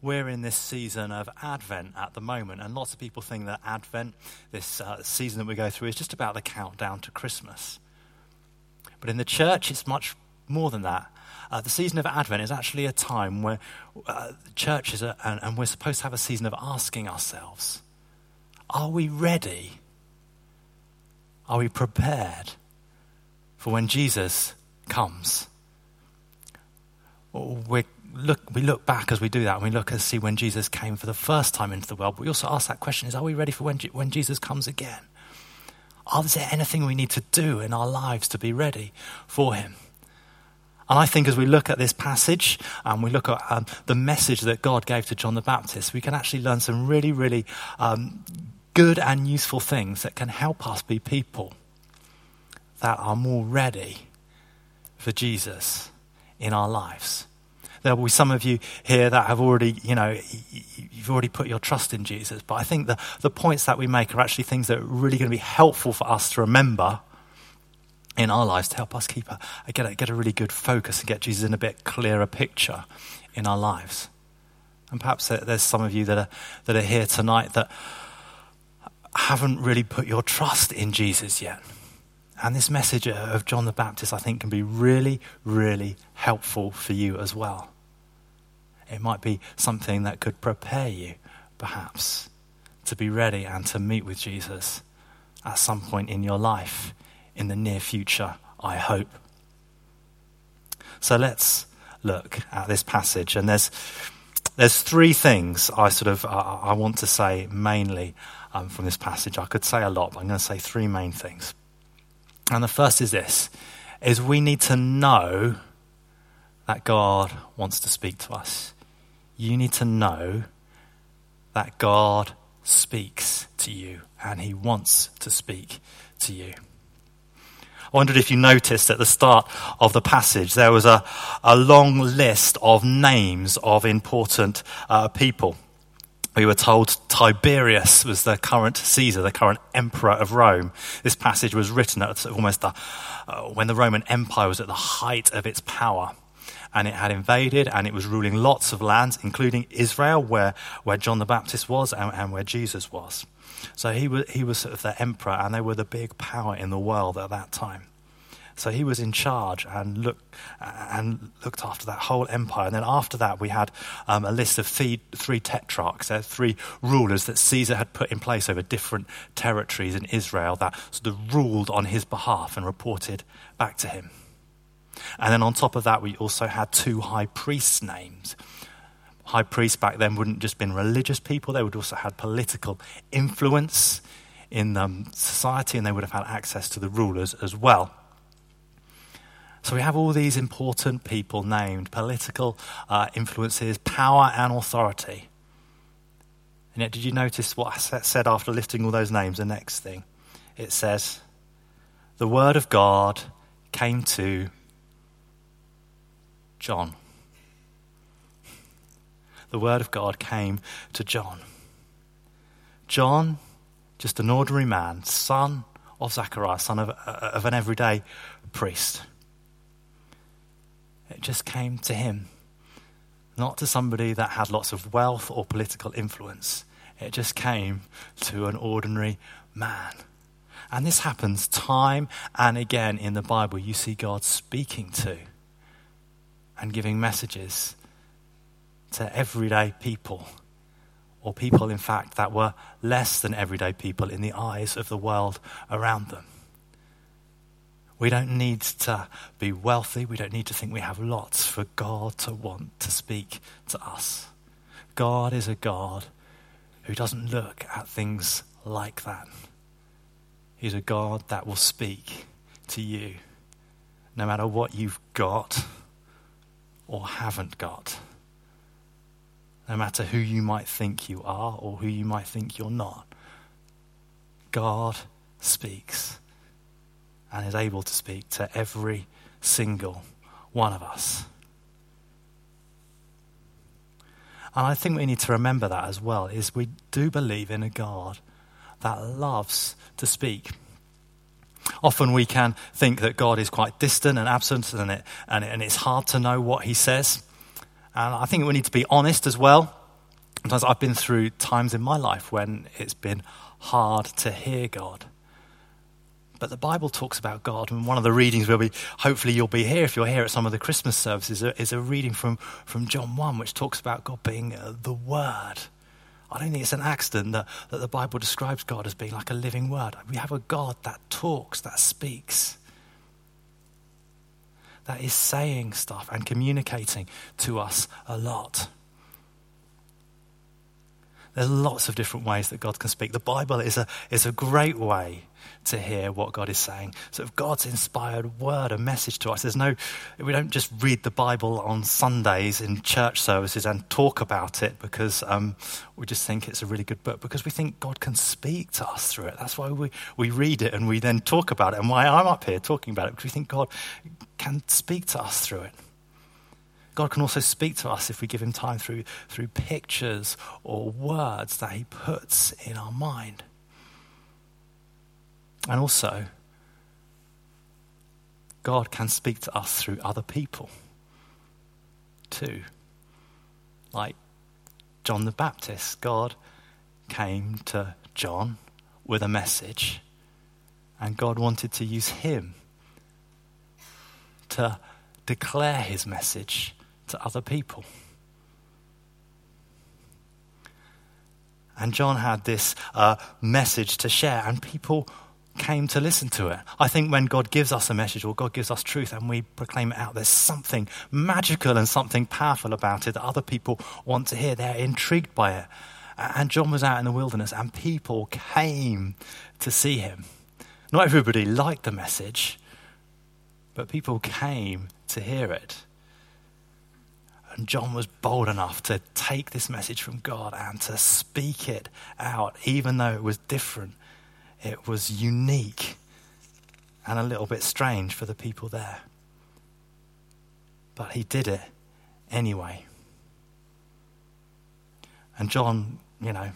we're in this season of Advent at the moment, and lots of people think that Advent, this uh, season that we go through, is just about the countdown to Christmas. But in the church, it's much more than that. Uh, the season of Advent is actually a time where uh, churches are, and, and we're supposed to have a season of asking ourselves are we ready? Are we prepared for when Jesus comes? We're look, we look back as we do that and we look and see when Jesus came for the first time into the world. But we also ask that question is, are we ready for when, when Jesus comes again? Is there anything we need to do in our lives to be ready for him? And I think as we look at this passage and we look at um, the message that God gave to John the Baptist, we can actually learn some really, really um, good and useful things that can help us be people that are more ready for Jesus in our lives. There will be some of you here that have already, you know, you've already put your trust in Jesus. But I think the, the points that we make are actually things that are really going to be helpful for us to remember in our lives to help us keep a, get, a, get a really good focus and get Jesus in a bit clearer picture in our lives. And perhaps there's some of you that are, that are here tonight that haven't really put your trust in Jesus yet. And this message of John the Baptist, I think, can be really, really helpful for you as well. It might be something that could prepare you, perhaps, to be ready and to meet with Jesus at some point in your life in the near future, I hope. So let's look at this passage. And there's, there's three things I sort of uh, I want to say mainly um, from this passage. I could say a lot, but I'm going to say three main things. And the first is this is we need to know that God wants to speak to us. You need to know that God speaks to you and he wants to speak to you. I wondered if you noticed at the start of the passage there was a, a long list of names of important uh, people we were told Tiberius was the current Caesar, the current emperor of Rome. This passage was written at almost the, uh, when the Roman Empire was at the height of its power. And it had invaded and it was ruling lots of lands, including Israel, where, where John the Baptist was and, and where Jesus was. So he was, he was sort of the emperor, and they were the big power in the world at that time. So he was in charge and looked, and looked after that whole empire. And then after that, we had um, a list of three, three tetrarchs, uh, three rulers that Caesar had put in place over different territories in Israel that sort of ruled on his behalf and reported back to him. And then on top of that, we also had two high priests' names. High priests back then wouldn't just been religious people; they would also had political influence in um, society, and they would have had access to the rulers as well. So we have all these important people named political uh, influences, power, and authority. And yet, did you notice what I said after listing all those names? The next thing it says, The word of God came to John. The word of God came to John. John, just an ordinary man, son of Zachariah, son of, uh, of an everyday priest. It just came to him, not to somebody that had lots of wealth or political influence. It just came to an ordinary man. And this happens time and again in the Bible. You see God speaking to and giving messages to everyday people, or people, in fact, that were less than everyday people in the eyes of the world around them. We don't need to be wealthy. We don't need to think we have lots for God to want to speak to us. God is a God who doesn't look at things like that. He's a God that will speak to you no matter what you've got or haven't got. No matter who you might think you are or who you might think you're not. God speaks and is able to speak to every single one of us. And I think we need to remember that as well is we do believe in a God that loves to speak. Often we can think that God is quite distant and absent and, it, and, it, and it's hard to know what he says. And I think we need to be honest as well Sometimes I've been through times in my life when it's been hard to hear God. But the Bible talks about God, and one of the readings will be, hopefully you'll be here if you're here at some of the Christmas services, is a reading from, from John 1, which talks about God being uh, the Word. I don't think it's an accident that, that the Bible describes God as being like a living Word. We have a God that talks, that speaks, that is saying stuff and communicating to us a lot. There's lots of different ways that God can speak. The Bible is a, is a great way to hear what God is saying. So, if God's inspired word, a message to us, there's no, we don't just read the Bible on Sundays in church services and talk about it because um, we just think it's a really good book, because we think God can speak to us through it. That's why we, we read it and we then talk about it, and why I'm up here talking about it, because we think God can speak to us through it. God can also speak to us if we give him time through, through pictures or words that he puts in our mind. And also, God can speak to us through other people too. Like John the Baptist, God came to John with a message, and God wanted to use him to declare his message to other people. And John had this uh, message to share, and people came to listen to it. I think when God gives us a message or God gives us truth and we proclaim it out, there's something magical and something powerful about it that other people want to hear. They're intrigued by it. And John was out in the wilderness, and people came to see him. Not everybody liked the message, but people came to hear it. And John was bold enough to take this message from God and to speak it out, even though it was different. It was unique and a little bit strange for the people there. But he did it anyway. And John, you know,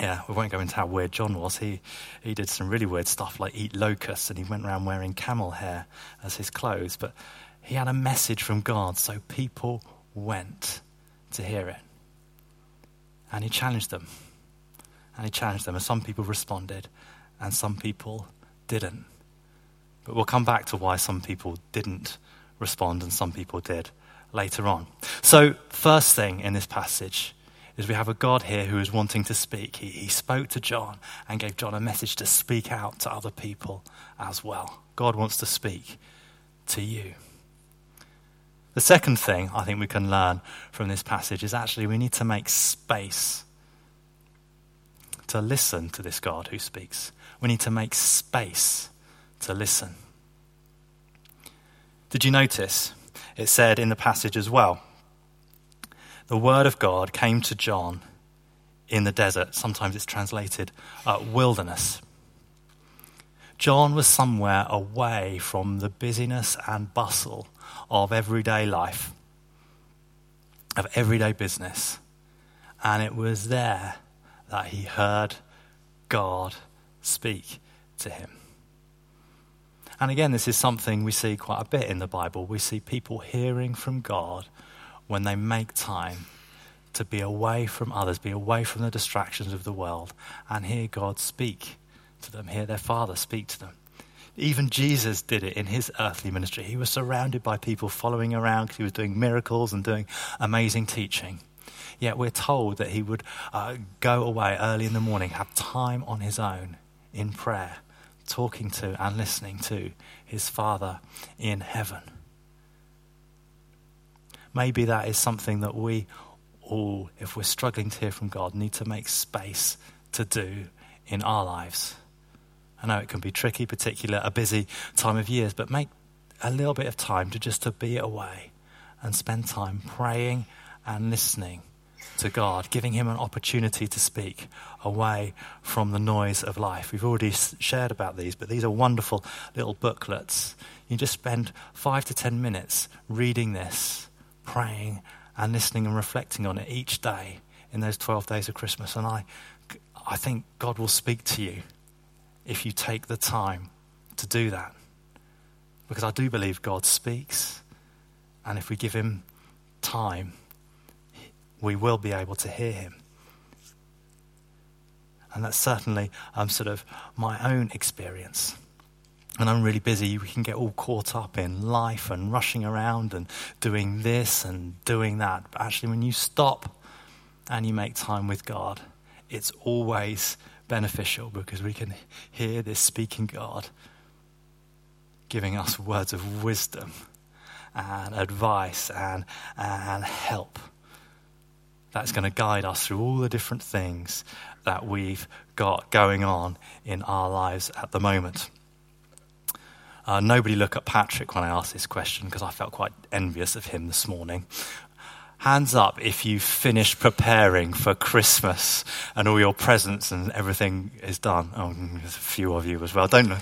yeah, we won't go into how weird John was. He, he did some really weird stuff like eat locusts and he went around wearing camel hair as his clothes. But he had a message from God, so people went to hear it. And he challenged them. And he challenged them. And some people responded, and some people didn't. But we'll come back to why some people didn't respond and some people did later on. So, first thing in this passage is we have a God here who is wanting to speak. He, he spoke to John and gave John a message to speak out to other people as well. God wants to speak to you. The second thing I think we can learn from this passage is actually we need to make space to listen to this God who speaks. We need to make space to listen. Did you notice? It said in the passage as well the word of God came to John in the desert. Sometimes it's translated uh, wilderness. John was somewhere away from the busyness and bustle of everyday life, of everyday business. And it was there that he heard God speak to him. And again, this is something we see quite a bit in the Bible. We see people hearing from God when they make time to be away from others, be away from the distractions of the world, and hear God speak to them, hear their Father speak to them. Even Jesus did it in his earthly ministry. He was surrounded by people following around because he was doing miracles and doing amazing teaching. Yet we're told that he would uh, go away early in the morning, have time on his own in prayer, talking to and listening to his Father in heaven. Maybe that is something that we all, if we're struggling to hear from God, need to make space to do in our lives. I know it can be tricky, particularly a busy time of years, but make a little bit of time to just to be away and spend time praying and listening to God, giving him an opportunity to speak away from the noise of life. We've already shared about these, but these are wonderful little booklets. You just spend five to ten minutes reading this, praying and listening and reflecting on it each day in those 12 days of Christmas. And I, I think God will speak to you if you take the time to do that. Because I do believe God speaks. And if we give him time, we will be able to hear him And that's certainly um, sort of my own experience. And I'm really busy, we can get all caught up in life and rushing around and doing this and doing that. But actually, when you stop and you make time with God, it's always beneficial because we can hear this speaking God giving us words of wisdom and advice and, and help. That's going to guide us through all the different things that we've got going on in our lives at the moment. Uh, nobody look at Patrick when I asked this question because I felt quite envious of him this morning. Hands up if you finished preparing for Christmas and all your presents and everything is done. Oh, there's a few of you as well. Don't know.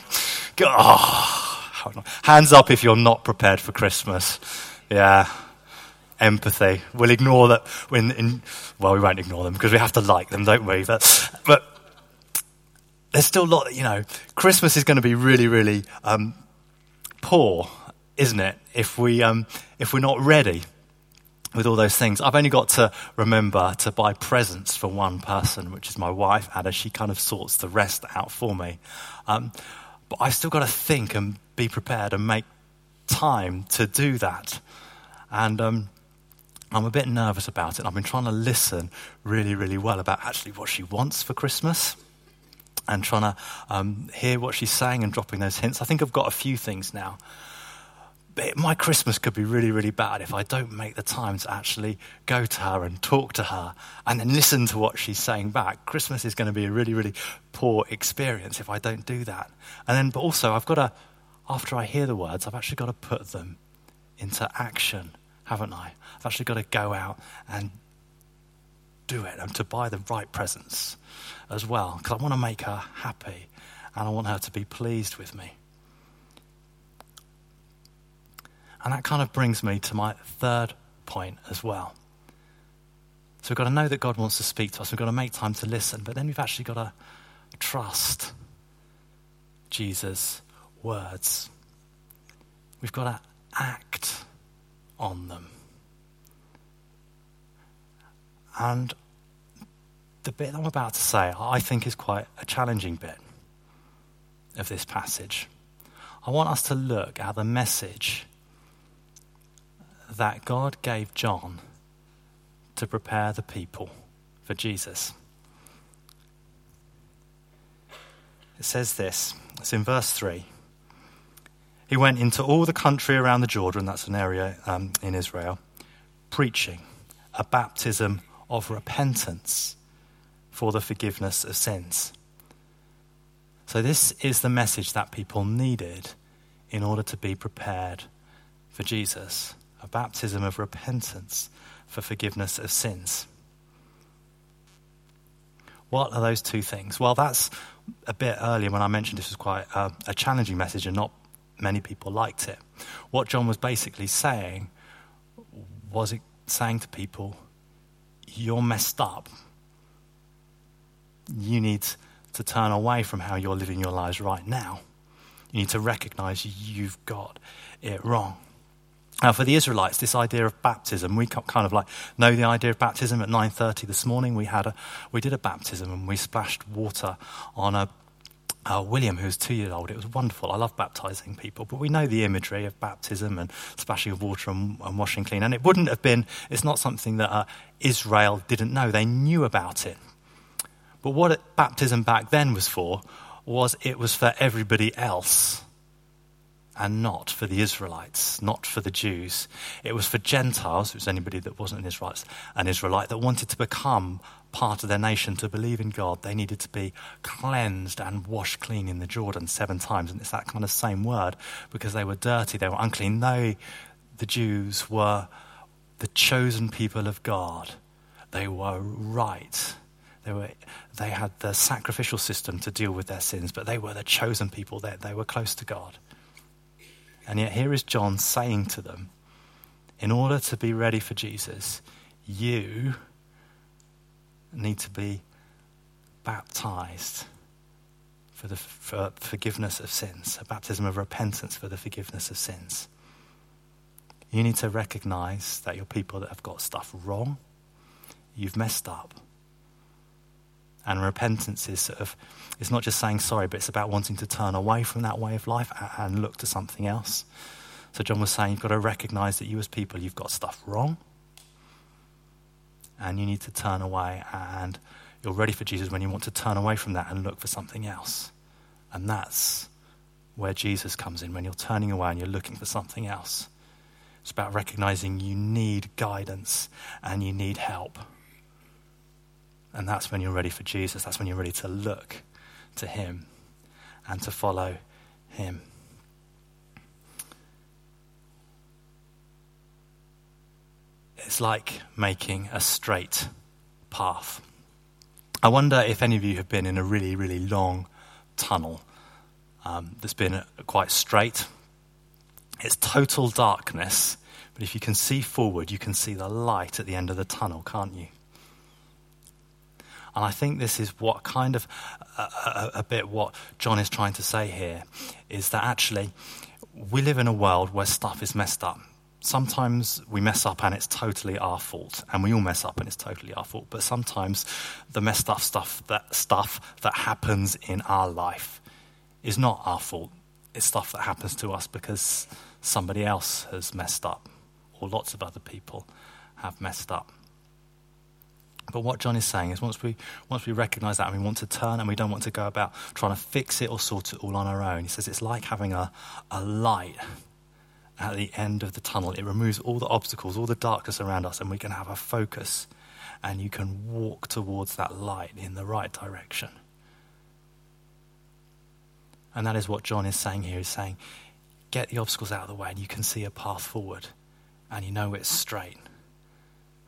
Oh, hands up if you're not prepared for Christmas. Yeah. Empathy. We'll ignore that when, in, well, we won't ignore them because we have to like them, don't we? But, but there's still a lot, you know, Christmas is going to be really, really um, poor, isn't it? If we um, if we're not ready with all those things. I've only got to remember to buy presents for one person, which is my wife, Ada. She kind of sorts the rest out for me. Um, but I've still got to think and be prepared and make time to do that. And um, I'm a bit nervous about it. I've been trying to listen really, really well about actually what she wants for Christmas and trying to um, hear what she's saying and dropping those hints. I think I've got a few things now. My Christmas could be really, really bad if I don't make the time to actually go to her and talk to her and then listen to what she's saying back. Christmas is going to be a really, really poor experience if I don't do that. And then, but also, I've got to, after I hear the words, I've actually got to put them into action, haven't I? I've actually got to go out and do it and to buy the right presents as well because I want to make her happy and I want her to be pleased with me. And that kind of brings me to my third point as well. So we've got to know that God wants to speak to us. We've got to make time to listen. But then we've actually got to trust Jesus' words. We've got to act on them. And the bit I'm about to say, I think, is quite a challenging bit of this passage. I want us to look at the message that God gave John to prepare the people for Jesus. It says this it's in verse 3. He went into all the country around the Jordan, that's an area um, in Israel, preaching a baptism of repentance for the forgiveness of sins. So, this is the message that people needed in order to be prepared for Jesus a baptism of repentance for forgiveness of sins. What are those two things? Well, that's a bit earlier when I mentioned this was quite a, a challenging message and not many people liked it. What John was basically saying was it saying to people, You're messed up. You need to turn away from how you're living your lives right now. You need to recognize you've got it wrong. Now, for the Israelites, this idea of baptism, we kind of like know the idea of baptism. At 9:30 this morning, we had a we did a baptism and we splashed water on a uh, William, who was two years old. It was wonderful. I love baptizing people, but we know the imagery of baptism and splashing of water and, and washing clean. And it wouldn't have been. It's not something that uh, Israel didn't know. They knew about it. But what it, baptism back then was for was it was for everybody else and not for the Israelites, not for the Jews. It was for Gentiles, it was anybody that wasn't an Israelite, an Israelite that wanted to become part of their nation, to believe in God. They needed to be cleansed and washed clean in the Jordan seven times. And it's that kind of same word because they were dirty, they were unclean. They, the Jews, were the chosen people of God. They were right. They, were, they had the sacrificial system to deal with their sins, but they were the chosen people. They, they were close to God. And yet, here is John saying to them, in order to be ready for Jesus, you need to be baptized for the for forgiveness of sins, a baptism of repentance for the forgiveness of sins. You need to recognize that you're people that have got stuff wrong, you've messed up, And repentance is sort of, it's not just saying sorry, but it's about wanting to turn away from that way of life and look to something else. So John was saying you've got to recognize that you as people, you've got stuff wrong. And you need to turn away. And you're ready for Jesus when you want to turn away from that and look for something else. And that's where Jesus comes in, when you're turning away and you're looking for something else. It's about recognizing you need guidance and you need help. And that's when you're ready for Jesus. That's when you're ready to look to Him and to follow Him. It's like making a straight path. I wonder if any of you have been in a really, really long tunnel um, that's been quite straight. It's total darkness, but if you can see forward, you can see the light at the end of the tunnel, can't you? And I think this is what kind of a, a, a bit what John is trying to say here is that actually we live in a world where stuff is messed up sometimes we mess up and it's totally our fault, and we all mess up and it's totally our fault. But sometimes the messed up stuff that stuff that happens in our life is not our fault. It's stuff that happens to us because somebody else has messed up, or lots of other people have messed up. But what John is saying is once we, once we recognize that and we want to turn and we don't want to go about trying to fix it or sort it all on our own, he says it's like having a, a light at the end of the tunnel. It removes all the obstacles, all the darkness around us, and we can have a focus and you can walk towards that light in the right direction. And that is what John is saying here. He's saying, get the obstacles out of the way and you can see a path forward and you know it's straight.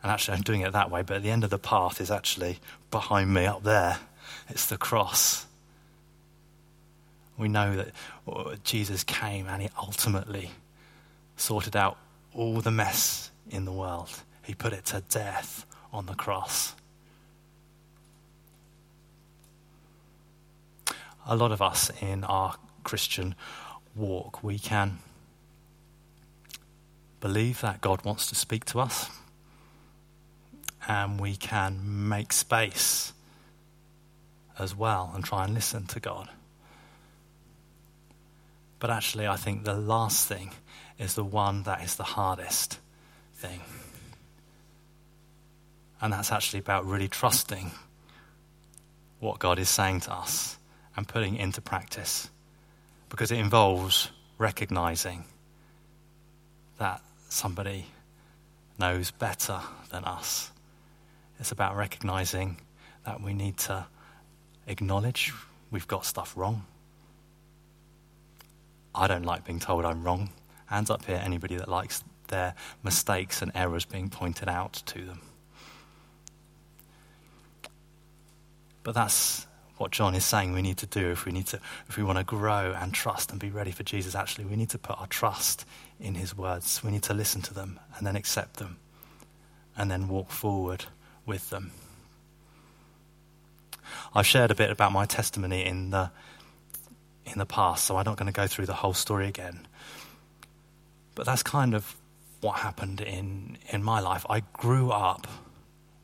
And actually, I'm doing it that way, but at the end of the path is actually behind me up there. It's the cross. We know that uh, Jesus came and he ultimately sorted out all the mess in the world. He put it to death on the cross. A lot of us in our Christian walk, we can believe that God wants to speak to us, and we can make space as well and try and listen to God. But actually, I think the last thing is the one that is the hardest thing. And that's actually about really trusting what God is saying to us and putting it into practice. Because it involves recognizing that somebody knows better than us. It's about recognizing that we need to acknowledge we've got stuff wrong. I don't like being told I'm wrong. Hands up here, anybody that likes their mistakes and errors being pointed out to them. But that's what John is saying we need to do if we need to if we want to grow and trust and be ready for Jesus actually we need to put our trust in his words we need to listen to them and then accept them and then walk forward with them I've shared a bit about my testimony in the in the past so I'm not going to go through the whole story again but that's kind of what happened in, in my life. I grew up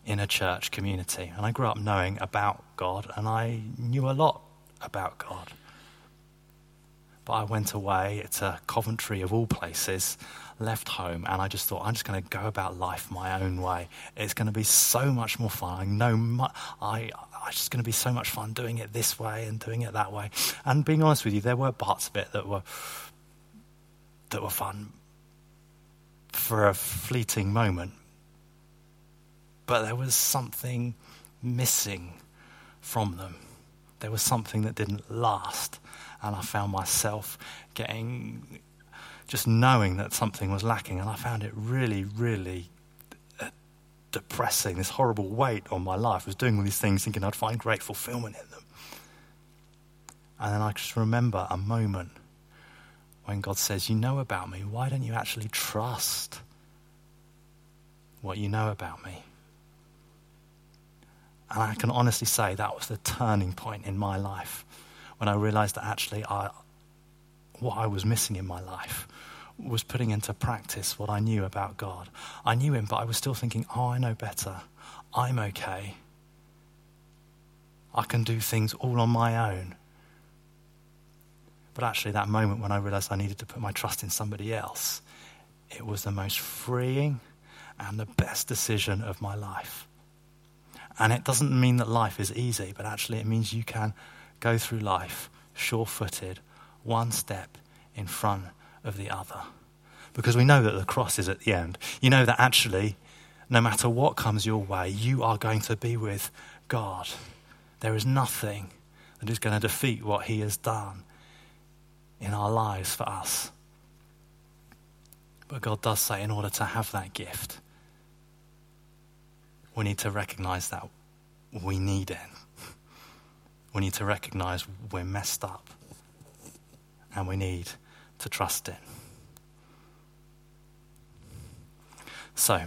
in a church community, and I grew up knowing about God, and I knew a lot about God. But I went away to Coventry, of all places, left home, and I just thought, I'm just going to go about life my own way. It's going to be so much more fun. I know mu- I, it's just going to be so much fun doing it this way and doing it that way. And being honest with you, there were parts of it that were that were fun, for a fleeting moment. But there was something missing from them. There was something that didn't last. And I found myself getting, just knowing that something was lacking. And I found it really, really uh, depressing. This horrible weight on my life. I was doing all these things thinking I'd find great fulfillment in them. And then I just remember a moment when God says, You know about me, why don't you actually trust what you know about me? And I can honestly say that was the turning point in my life when I realized that actually I, what I was missing in my life was putting into practice what I knew about God. I knew Him, but I was still thinking, oh, I know better. I'm okay. I can do things all on my own. But actually, that moment when I realized I needed to put my trust in somebody else, it was the most freeing and the best decision of my life. And it doesn't mean that life is easy, but actually, it means you can go through life sure footed, one step in front of the other. Because we know that the cross is at the end. You know that actually, no matter what comes your way, you are going to be with God. There is nothing that is going to defeat what He has done in our lives for us. But God does say, in order to have that gift, we need to recognize that we need it. We need to recognize we're messed up and we need to trust it. So,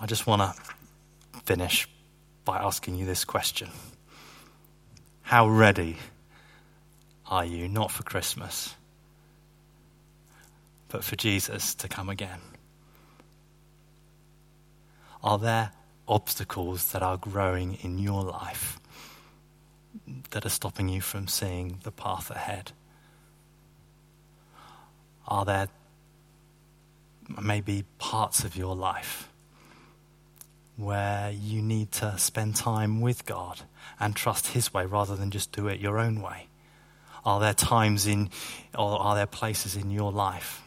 I just want to finish by asking you this question How ready are you, not for Christmas, but for Jesus to come again? Are there obstacles that are growing in your life that are stopping you from seeing the path ahead? Are there maybe parts of your life where you need to spend time with God and trust His way rather than just do it your own way? Are there times in, or are there places in your life,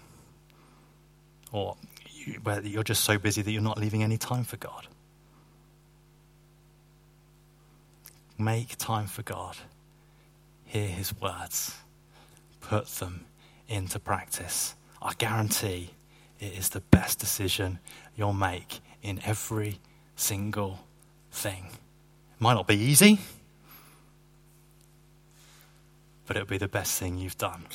or you, where you're just so busy that you're not leaving any time for God? Make time for God. Hear His words. Put them into practice. I guarantee it is the best decision you'll make in every single thing. It might not be easy, but it'll be the best thing you've done.